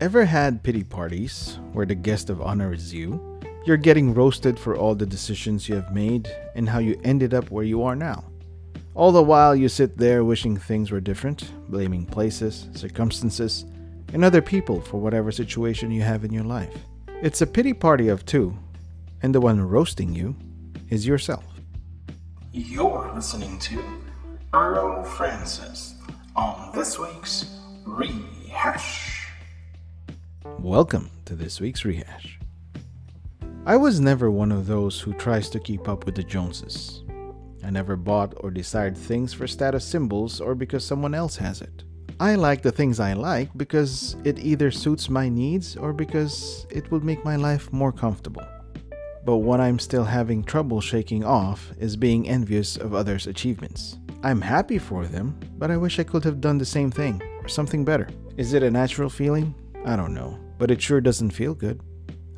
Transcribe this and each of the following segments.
Ever had pity parties where the guest of honor is you? You're getting roasted for all the decisions you have made and how you ended up where you are now. All the while, you sit there wishing things were different, blaming places, circumstances, and other people for whatever situation you have in your life. It's a pity party of two, and the one roasting you is yourself. You're listening to Earl Francis on this week's Rehash. Welcome to this week's Rehash. I was never one of those who tries to keep up with the Joneses. I never bought or desired things for status symbols or because someone else has it. I like the things I like because it either suits my needs or because it would make my life more comfortable. But what I'm still having trouble shaking off is being envious of others' achievements. I'm happy for them, but I wish I could have done the same thing or something better. Is it a natural feeling? I don't know, but it sure doesn't feel good.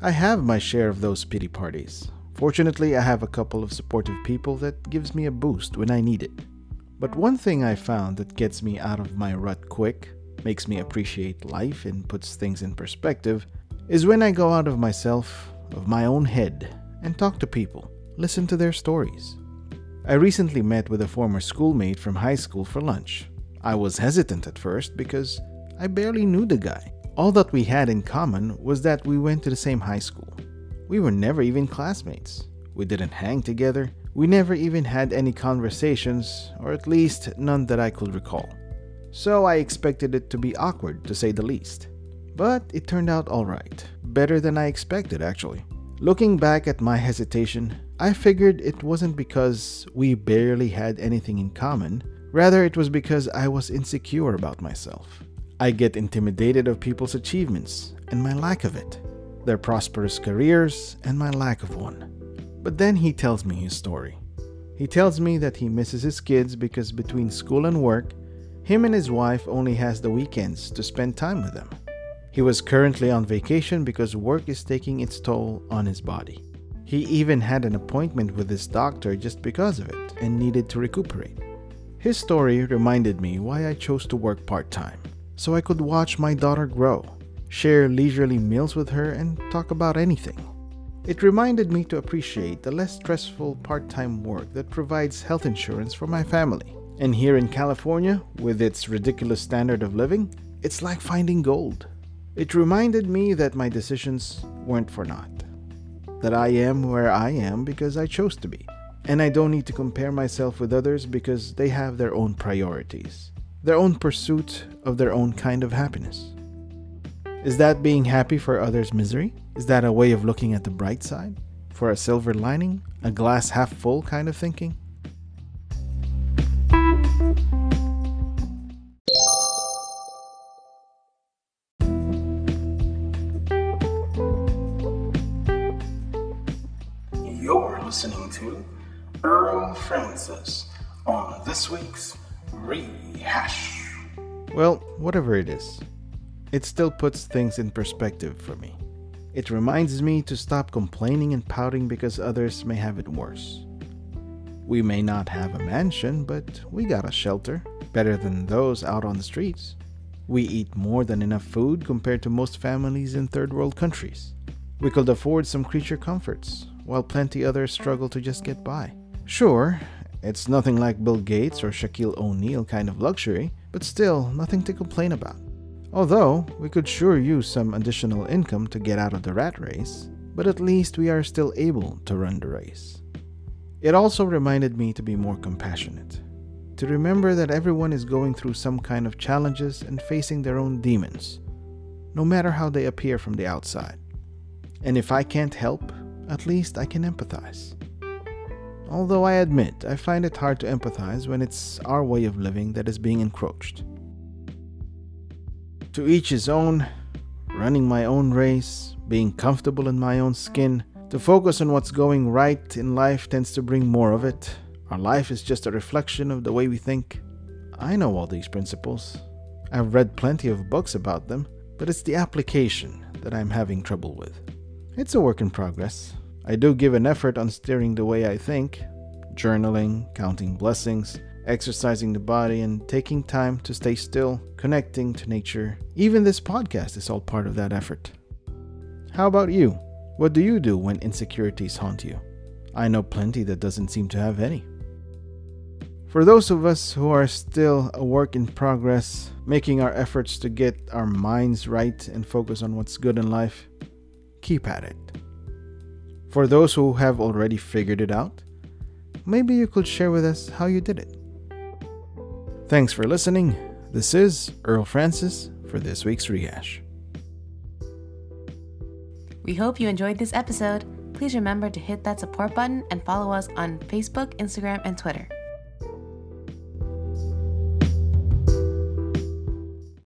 I have my share of those pity parties. Fortunately, I have a couple of supportive people that gives me a boost when I need it. But one thing I found that gets me out of my rut quick, makes me appreciate life and puts things in perspective, is when I go out of myself of my own head and talk to people, listen to their stories. I recently met with a former schoolmate from high school for lunch. I was hesitant at first because I barely knew the guy. All that we had in common was that we went to the same high school. We were never even classmates. We didn't hang together. We never even had any conversations, or at least none that I could recall. So I expected it to be awkward, to say the least. But it turned out alright. Better than I expected, actually. Looking back at my hesitation, I figured it wasn't because we barely had anything in common, rather, it was because I was insecure about myself. I get intimidated of people's achievements and my lack of it, their prosperous careers and my lack of one. But then he tells me his story. He tells me that he misses his kids because between school and work, him and his wife only has the weekends to spend time with them. He was currently on vacation because work is taking its toll on his body. He even had an appointment with his doctor just because of it and needed to recuperate. His story reminded me why I chose to work part time, so I could watch my daughter grow, share leisurely meals with her, and talk about anything. It reminded me to appreciate the less stressful part time work that provides health insurance for my family. And here in California, with its ridiculous standard of living, it's like finding gold. It reminded me that my decisions weren't for naught. That I am where I am because I chose to be. And I don't need to compare myself with others because they have their own priorities, their own pursuit of their own kind of happiness. Is that being happy for others' misery? Is that a way of looking at the bright side? For a silver lining? A glass half full kind of thinking? You're listening to Earl Francis on this week's Rehash. Well, whatever it is, it still puts things in perspective for me. It reminds me to stop complaining and pouting because others may have it worse. We may not have a mansion, but we got a shelter, better than those out on the streets. We eat more than enough food compared to most families in third world countries. We could afford some creature comforts, while plenty others struggle to just get by. Sure, it's nothing like Bill Gates or Shaquille O'Neal kind of luxury, but still nothing to complain about. Although, we could sure use some additional income to get out of the rat race, but at least we are still able to run the race. It also reminded me to be more compassionate, to remember that everyone is going through some kind of challenges and facing their own demons, no matter how they appear from the outside. And if I can't help, at least I can empathize. Although I admit I find it hard to empathize when it's our way of living that is being encroached. To each his own, running my own race, being comfortable in my own skin, to focus on what's going right in life tends to bring more of it. Our life is just a reflection of the way we think. I know all these principles. I've read plenty of books about them, but it's the application that I'm having trouble with. It's a work in progress. I do give an effort on steering the way I think, journaling, counting blessings, exercising the body, and taking time to stay still, connecting to nature. Even this podcast is all part of that effort. How about you? What do you do when insecurities haunt you? I know plenty that doesn't seem to have any. For those of us who are still a work in progress, making our efforts to get our minds right and focus on what's good in life, keep at it. For those who have already figured it out, maybe you could share with us how you did it. Thanks for listening. This is Earl Francis for this week's rehash. We hope you enjoyed this episode. Please remember to hit that support button and follow us on Facebook, Instagram, and Twitter.